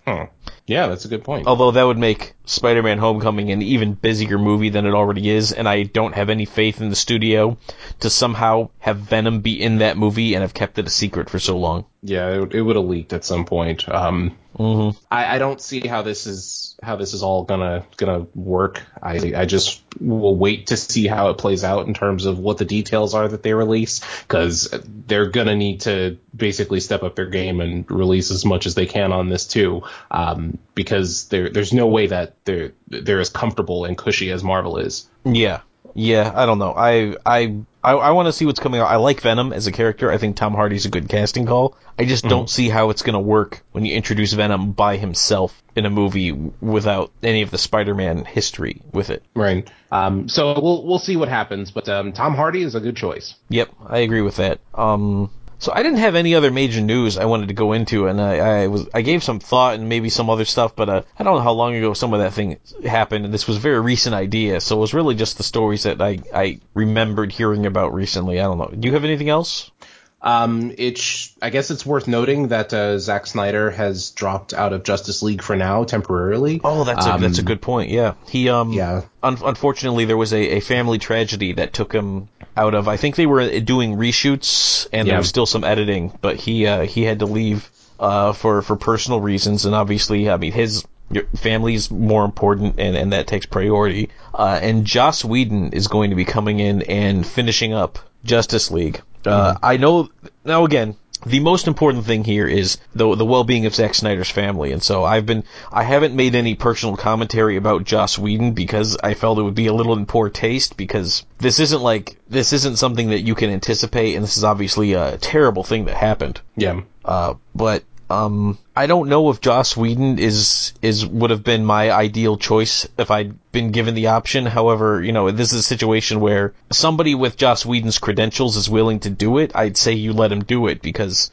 Hmm. Yeah, that's a good point. Although that would make Spider-Man Homecoming an even busier movie than it already is, and I don't have any faith in the studio to somehow have Venom be in that movie and have kept it a secret for so long. Yeah, it, it would have leaked at some point. Um, Mm-hmm. I, I don't see how this is how this is all gonna gonna work. I I just will wait to see how it plays out in terms of what the details are that they release because they're gonna need to basically step up their game and release as much as they can on this too. Um, because there there's no way that they're they're as comfortable and cushy as Marvel is. Yeah, yeah. I don't know. I I I, I want to see what's coming out. I like Venom as a character. I think Tom Hardy's a good casting call. I just don't see how it's gonna work when you introduce Venom by himself in a movie without any of the Spider-Man history with it. Right. Um, so we'll we'll see what happens, but um, Tom Hardy is a good choice. Yep, I agree with that. Um, so I didn't have any other major news I wanted to go into, and I, I was I gave some thought and maybe some other stuff, but uh, I don't know how long ago some of that thing happened, and this was a very recent idea, so it was really just the stories that I I remembered hearing about recently. I don't know. Do you have anything else? Um, it's I guess it's worth noting that uh, Zack Snyder has dropped out of Justice League for now temporarily. Oh, that's a Um, that's a good point. Yeah, he um Yeah. Un- unfortunately, there was a, a family tragedy that took him out of. I think they were doing reshoots, and there Yeah. was still some editing, but he uh, he had to leave uh, for for personal reasons, and obviously, I mean, his your family's more important, and, and that takes priority. Uh, and Joss Whedon is going to be coming in and finishing up Justice League. Uh, I know now again. The most important thing here is the the well-being of Zack Snyder's family, and so I've been I haven't made any personal commentary about Joss Whedon because I felt it would be a little in poor taste because this isn't like this isn't something that you can anticipate, and this is obviously a terrible thing that happened. Yeah. Uh, but um, I don't know if Joss Whedon is is would have been my ideal choice if I'd been given the option. However, you know, this is a situation where somebody with Joss Whedon's credentials is willing to do it. I'd say you let him do it because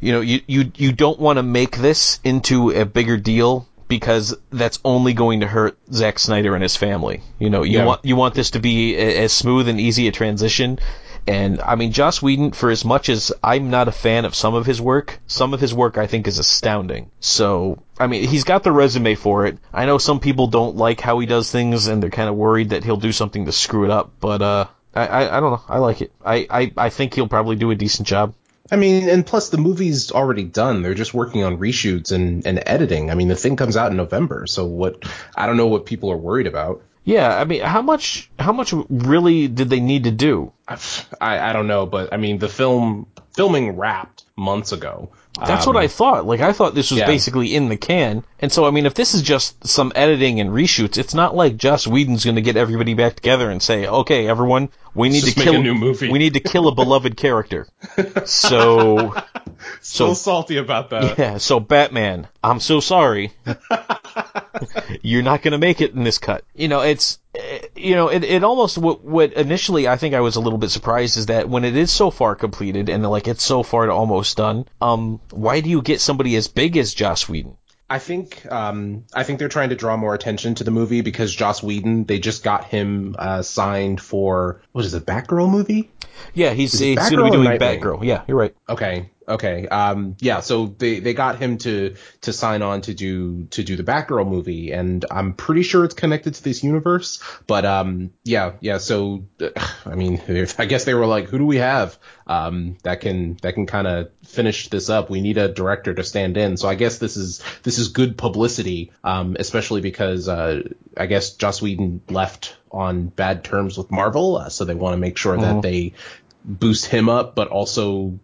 you know you you you don't want to make this into a bigger deal because that's only going to hurt Zack Snyder and his family. You know, you Yeah. want you want this to be a- as smooth and easy a transition. And I mean, Joss Whedon, for as much as I'm not a fan of some of his work, some of his work I think is astounding. So, I mean, he's got the resume for it. I know some people don't like how he does things and they're kind of worried that he'll do something to screw it up, but, uh, I, I, I don't know. I like it. I, I, I think he'll probably do a decent job. I mean, and plus the movie's already done. They're just working on reshoots and, and editing. I mean, the thing comes out in November, so what? I don't know what people are worried about. Yeah, I mean, how much, how much really did they need to do? I, I don't know, but I mean, the film filming wrapped months ago. That's Um, what I thought. Like I thought this was yeah. basically in the can. And so I mean if this is just some editing and reshoots, it's not like Joss Whedon's going to get everybody back together and say, "Okay, everyone, we need Just to make a kill new movie." We need to kill a beloved character." (laughs) So (laughs) Still so- salty about that. yeah, so Batman, I'm so sorry. (laughs) You're not going to make it in this cut. You know, it's you know, it, it almost what, what initially I think I was a little bit surprised is that when it is so far completed and like it's so far to almost done, um, why do you get somebody as big as Joss Whedon? I think um, I think they're trying to draw more attention to the movie because Joss Whedon they just got him uh, signed for what is it Batgirl movie? Yeah, he's he's going to be doing? Batgirl. Yeah, you're right. Okay, okay, um, yeah. So they, they got him to to sign on to do to do the Batgirl movie, and I'm pretty sure it's connected to this universe. But um, yeah, yeah. So (sighs) I mean, if, I guess they were like, who do we have um, that can that can kind of finish this up? We need a director to stand in. So I guess this is this is good publicity, um, especially because uh, I guess Joss Whedon left on bad terms with Marvel, uh, so they want to make sure that they boost him up, but also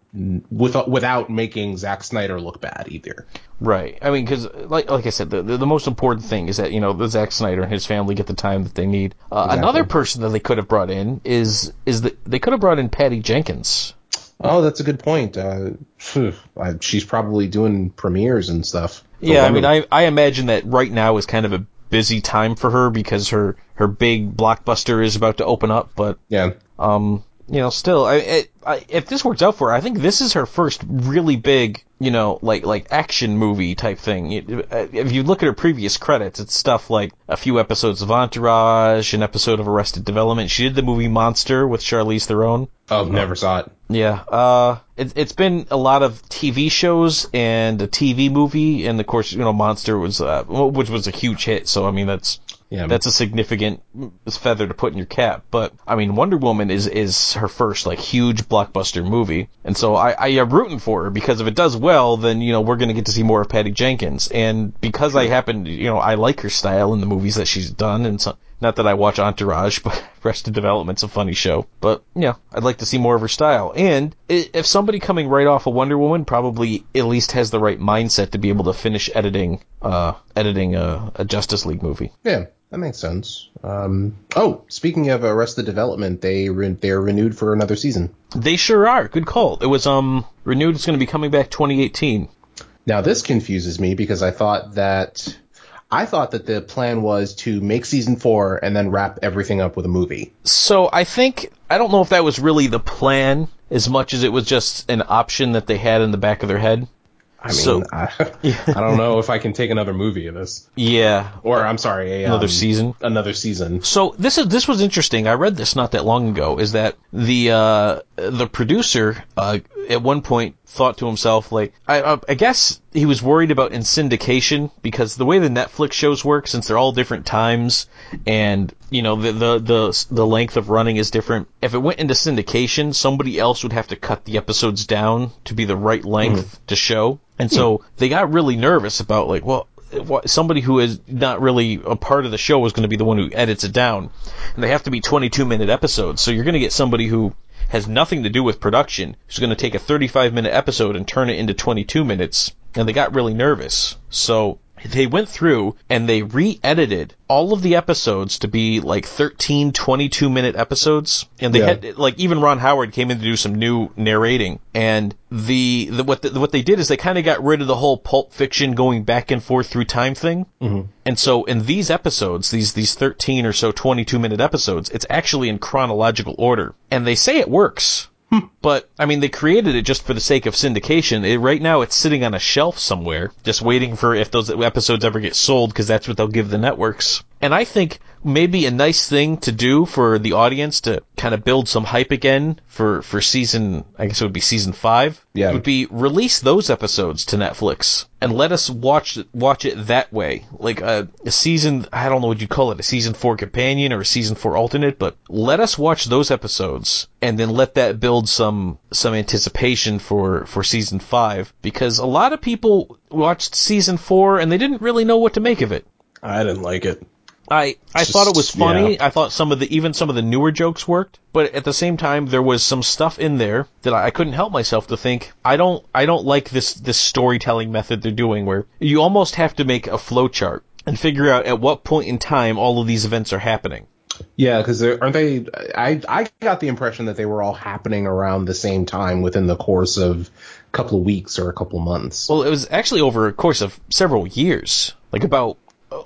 without without making Zack Snyder look bad either. Right. I mean, because like like I said, the, the the most important thing is that you know the Zack Snyder and his family get the time that they need. Uh, Exactly. Another person that they could have brought in is is that they could have brought in Patty Jenkins. Oh, that's a good point. Uh, phew, I- she's probably doing premieres and stuff. Yeah, I mean, I I imagine that right now is kind of a busy time for her because her her big blockbuster is about to open up, but yeah, um, you know, still, I, it, I, if this works out for her, I think this is her first really big, you know, like like action movie type thing. It- uh, If you look at her previous credits, it's stuff like a few episodes of Entourage, an episode of Arrested Development. She did the movie Monster with Charlize Theron. oh, I've never saw it. Yeah, uh, it, it's been a lot of TV shows and a TV movie, and of course, you know, Monster was, uh, which was a huge hit. So I mean, that's Yeah. that's a significant feather to put in your cap. But I mean, Wonder Woman is is her first like huge blockbuster movie, and so I, I am rooting for her because if it does well, then you know we're gonna get to see more of Patty Jenkins, and because I happen, to, you know, I like her style in the movies that she's done, and so not that I watch Entourage, (laughs) but Arrested Development's a funny show. But yeah, I'd like to see more of her style. And if somebody coming right off of Wonder Woman probably at least has the right mindset to be able to finish editing, uh, editing a, a Justice League movie. Yeah, that makes sense. Um, oh, speaking of Arrested Development, they re- they're renewed for another season. They sure are. Good call. It was um renewed. It's going to be coming back 2018. Now this confuses me because I thought that I thought that the plan was to make season four and then wrap everything up with a movie. So I think I don't know if that was really the plan as much as it was just an option that they had in the back of their head. I mean, So- I, (laughs) I don't know if I can take another movie of this, Yeah. or I'm sorry, a, Another um, season. another season. So this is this was interesting. I read this not that long ago. Is that the uh, the producer uh, at one point thought to himself like I, I I guess he was worried about in syndication because the way the Netflix shows work since they're all different times and you know the the the the length of running is different. If it went into syndication, somebody else would have to cut the episodes down to be the right length mm-hmm. to show. And so they got really nervous about like, well, somebody who is not really a part of the show is going to be the one who edits it down. And they have to be 22 minute episodes. So you're going to get somebody who has nothing to do with production who's going to take a 35 minute episode and turn it into 22 minutes. And they got really nervous. So they went through and they re-edited all of the episodes to be like 13 22 minute episodes and they Yeah. had like even Ron Howard came in to do some new narrating and the, the what the, what they did is they kind of got rid of the whole pulp fiction going back and forth through time thing mm-hmm. and so in these episodes, these these 13 or so 22 minute episodes, it's actually in chronological order. And they say it works. But I mean, they created it just for the sake of syndication. It, right now, it's sitting on a shelf somewhere, just waiting for if those episodes ever get sold, because that's what they'll give the networks. And I think maybe a nice thing to do for the audience to kind of build some hype again for for season, I guess it would be season five. Yeah. would be release those episodes to Netflix and let us watch watch it that way, like a, a season. I don't know what you call it, a season four companion or a season four alternate, but let us watch those episodes and then let that build some some anticipation for for season five because a lot of people watched season four and they didn't really know what to make of it. I didn't like it. I I Just- thought it was funny. yeah. I thought some of the even some of the newer jokes worked, but at the same time there was some stuff in there that I, I couldn't help myself to think I don't I don't like this this storytelling method they're doing where you almost have to make a flowchart and figure out at what point in time all of these events are happening. Yeah, because aren't they? I I got the impression that they were all happening around the same time within the course of a couple of weeks or a couple of months. Well, it was actually over a course of several years, like about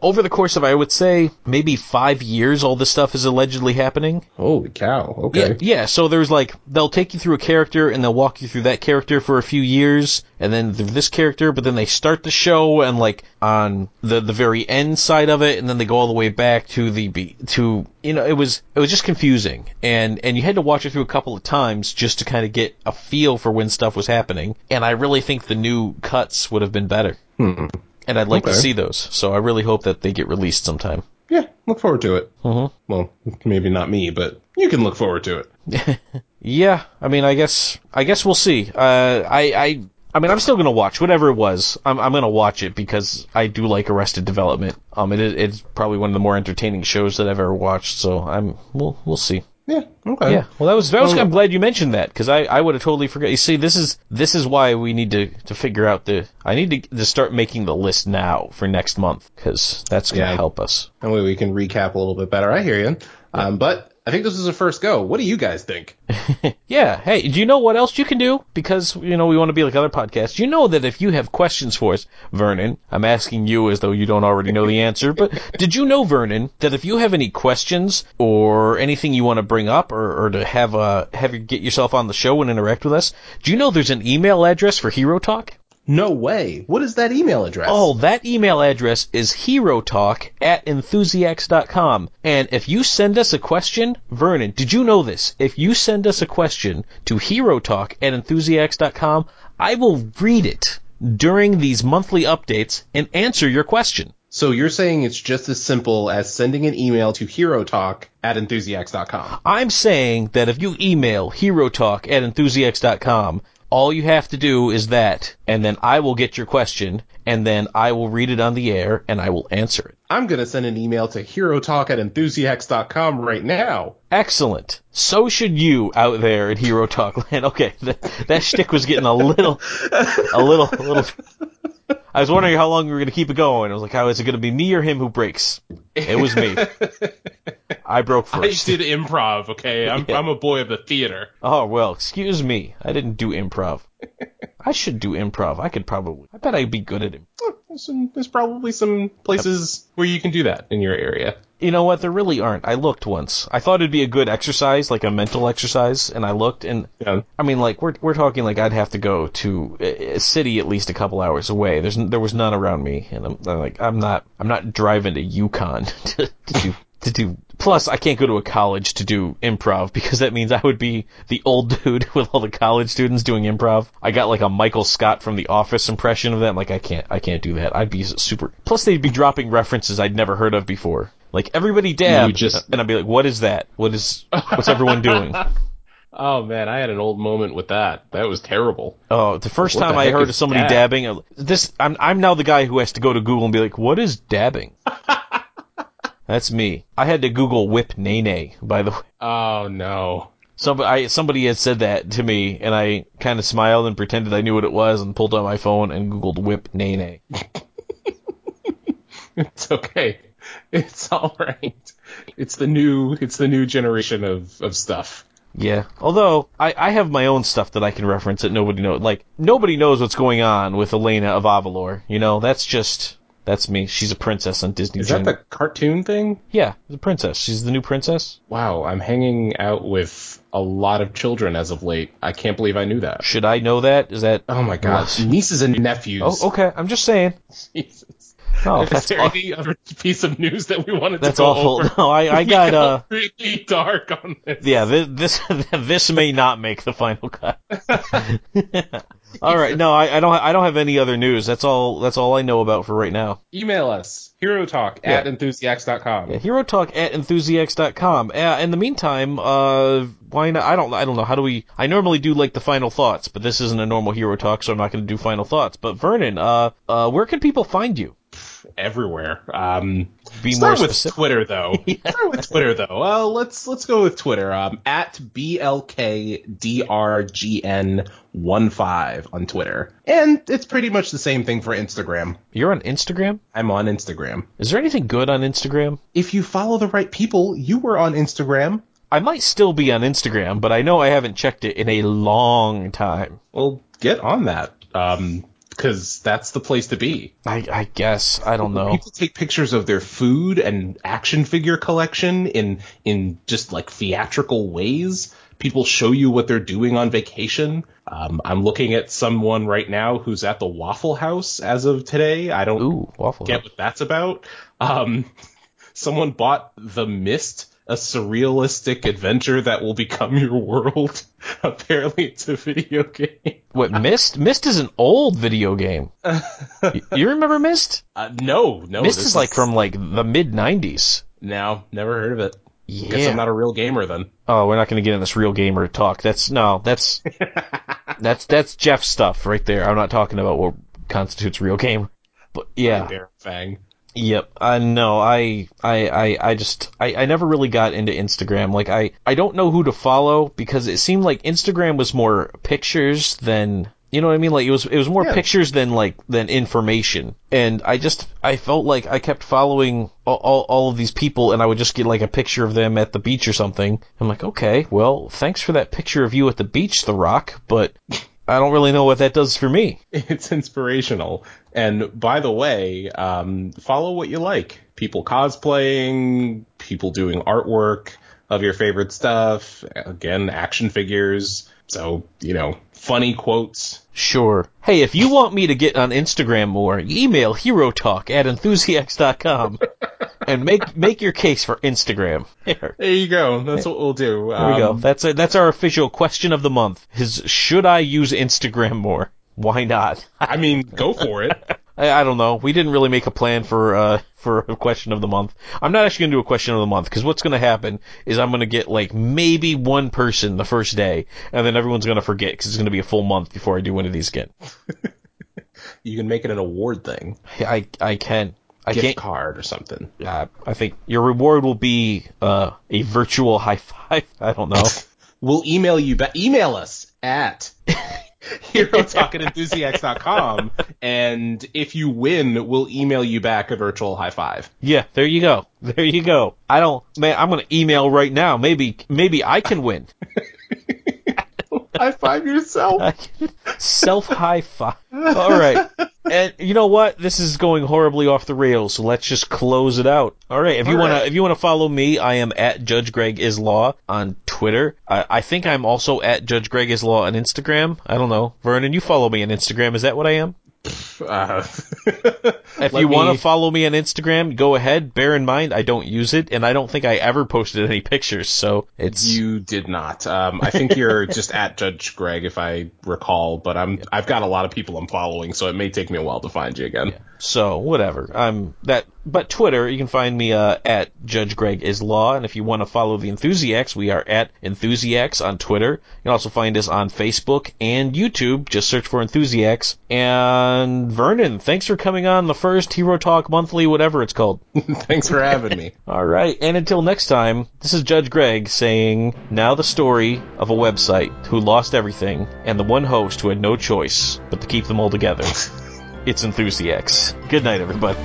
over the course of I would say maybe five years. All this stuff is allegedly happening. Holy cow! Okay. Yeah, yeah. So there's like they'll take you through a character and they'll walk you through that character for a few years, and then through this character, but then they start the show and like on the the very end side of it, and then they go all the way back to the be to you know it was it was just confusing, and and you had to watch it through a couple of times just to kind of get a feel for when stuff was happening, and I really think the new cuts would have been better. Hmm. And I'd like to see those, so I really hope that they get released sometime. Yeah, look forward to it. Mhm. Well, maybe not me, but you can look forward to it. (laughs) Yeah, I mean, I guess I guess we'll see. Uh, I I I mean, I'm still gonna watch whatever it was. I'm I'm gonna watch it because I do like Arrested Development. Um, it is it's probably one of the more entertaining shows that I've ever watched. So I'm we'll we'll see. Yeah. Okay. Yeah, well, that was that was. Well- I'm glad you mentioned that because I, I would have totally forgot. You see, this is this is why we need to, to figure out the. I need to, to start making the list now for next month because that's gonna Yeah. help us. And way we can recap a little bit better. I hear you. Um, but I think this is a first go. What do you guys think? (laughs) Yeah. Hey, do you know what else you can do? Because, you know, we want to be like other podcasts. You know that if you have questions for us, Vernon, I'm asking you as though you don't already know the answer, but (laughs) did you know, Vernon, that if you have any questions or anything you want to bring up or, or to have, uh, have you get yourself on the show and interact with us, do you know there's an email address for Hero Talk? No way. What is that email address? Oh, that email address is herotalk at enthusiacs.com. And if you send us a question, Vernon, did you know this? If you send us a question to herotalk at enthusiacs.com, I will read it during these monthly updates and answer your question. So you're saying it's just as simple as sending an email to herotalk at enthusiacs.com. I'm saying that if you email herotalk at enthusiacs.com, all you have to do is that, and then I will get your question, and then I will read it on the air, and I will answer it. I'm going to send an email to herotalk at enthusiacs.com right now. Excellent. So should you out there at Hero Talk Land. (laughs) Okay, that, that shtick was getting a little, a little, a little. I was wondering how long we were going to keep it going. I was like, how is it going to be me or him who breaks? It was me. (laughs) I broke first. I just did improv, okay? (laughs) I'm, Yeah. I'm a boy of the theater. Oh well, excuse me. I didn't do improv. I should do improv. I could probably. I bet I'd be good at it. Oh, There's, some, there's probably some places where you can do that in your area. You know what? There really aren't. I looked once. I thought it'd be a good exercise, like a mental exercise, and I looked, and Yeah. I mean, like we're we're talking like I'd have to go to a a city at least a couple hours away. There's there was none around me, and I'm, I'm like I'm not I'm not driving to Yukon (laughs) to, to do to do. Plus, I can't go to a college to do improv because that means I would be the old (laughs) dude with all the college students doing improv. I got like a Michael Scott from The Office impression of that. Like I can't I can't do that. I'd be super. Plus, they'd be dropping references I'd never heard of before. Like everybody dab, just- and I'd be like, "What is that? What is what's everyone doing?" (laughs) Oh man, I had an old moment with that. That was terrible. Oh, the first What time the I heard of somebody dab? dabbing, this I'm I'm now the guy who has to go to Google and be like, "What is dabbing?" (laughs) That's me. I had to Google whip nae nae. By the way, Oh no. somebody I, somebody had said that to me, and I kind of smiled and pretended I knew what it was, and pulled out my phone and Googled whip nae nae. (laughs) It's okay. It's all right. It's the new it's the new generation of, of stuff. Yeah. Although I, I have my own stuff that I can reference that nobody knows. Like nobody knows what's going on with Elena of Avalor. You know, that's just that's me. She's a princess on Disney. Is that the cartoon thing? Yeah, the princess. She's the new princess. Wow, I'm hanging out with a lot of children as of late. I can't believe I knew that. Should I know that? Is that? Oh my god. Nieces and nephews. Oh, okay. I'm just saying. Jesus. Oh, Is that's there aw- any other piece of news that we wanted that's to go awful. over? No, I I We got uh. really dark on this. Yeah, this this, (laughs) this may not make the final cut. (laughs) all right, no, I, I don't I don't have any other news. That's all that's all I know about for right now. Email us, herotalk Yeah. at enthusiacs.com. Yeah, Hero Talk at enthusiacs.com. Uh, in the meantime, uh, why not? I don't I don't know. How do we? I normally do like the final thoughts, but this isn't a normal Hero Talk, so I'm not going to do final thoughts. But Vernon, uh, uh, where can people find you? Everywhere. Um, Be start more with specific. Twitter though. (laughs) Start with Twitter though. Uh, let's let's go with Twitter. Um, at blkdrgn15 on Twitter, and it's pretty much the same thing for Instagram. You're on Instagram. I'm on Instagram. Is there anything good on Instagram? If you follow the right people, you were on Instagram. I might still be on Instagram, but I know I haven't checked it in a long time. Well, get on that. Um, because that's the place to be. I, I guess I don't know. People take pictures of their food and action figure collection in in just like theatrical ways. People show you what they're doing on vacation. Um, I'm looking at someone right now who's at the Waffle House as of today. I don't Ooh, waffle. get House. what that's about. Um, someone bought The Myst, a surrealistic adventure that will become your world. (laughs) Apparently, it's a video game. What Myst? Myst is an old video game. (laughs) Y- you remember Myst? Uh, no, no, Myst this is like from like the mid '90s. no, never heard of it. Yeah. Guess I'm not a real gamer then. Oh, we're not going to get in this real gamer talk. That's no, that's (laughs) that's that's Jeff stuff right there. I'm not talking about what constitutes real game. But yeah, Bear Fang. Yep. Uh, I know. I I I I just I I never really got into Instagram. Like I I don't know who to follow because it seemed like Instagram was more pictures than you know what I mean? Like it was it was more Yeah. pictures than like than information. And I just I felt like I kept following all, all, all of these people and I would just get like a picture of them at the beach or something. I'm like, okay, well, thanks for that picture of you at the beach, The Rock, but (laughs) I don't really know what that does for me. (laughs) It's inspirational. And by the way, um, follow what you like. People cosplaying, people doing artwork of your favorite stuff. Again, action figures. So, you know, funny quotes. Sure. Hey, if you want me to get on Instagram more, email HeroTalk at enthusiacs.com (laughs) and make make your case for Instagram. There. There you go. That's what we'll do. There we go. That's a, that's our official question of the month. Is should I use Instagram more? Why not? I mean, (laughs) go for it. I, I don't know. We didn't really make a plan for uh for a question of the month. I'm not actually gonna do a question of the month because what's gonna happen is I'm gonna get like maybe one person the first day, and then everyone's gonna forget because it's gonna be a full month before I do one of these again. (laughs) you can make it an award thing. I I can. I Gift can't. card or something. Uh, I think your reward will be uh, a virtual high five. (laughs) I don't know. (laughs) We'll email you back. Email us at (laughs) herotalkatenthusiacs.com and if you win, we'll email you back a virtual high five. Yeah, there you go. There you go. I don't, man. I'm gonna email right now. Maybe, maybe I can win. High five yourself. Self high five. All right. And you know what? This is going horribly off the rails, so let's just close it out. All right. If you All wanna, if you wanna follow me, I am at Judge Greg is Law on Twitter. I, I think I'm also at Judge Greg is Law on Instagram. I don't know. Vernon, you follow me on Instagram. Is that what I am? Uh, (laughs) If you want to follow me on Instagram, go ahead. Bear in mind, I don't use it, and I don't think I ever posted any pictures, so it's You did not. Um, I think you're (laughs) just at Judge Greg, if I recall. But I'm I've got a lot of people I'm following, so it may take me a while to find you again. so whatever. I'm that, but Twitter, you can find me uh, at Judge Greg is Law, and if you want to follow the Enthusiacs, we are at Enthusiacs on Twitter. You can also find us on Facebook and YouTube. Just search for Enthusiacs. And Vernon, thanks for coming on the first Hero Talk Monthly, whatever it's called. (laughs) Thanks for having me. (laughs) All right, and until next time, this is Judge Greg saying, now the story of a website who lost everything and the one host who had no choice but to keep them all together. (laughs) It's Enthusiacs. Good night, everybody.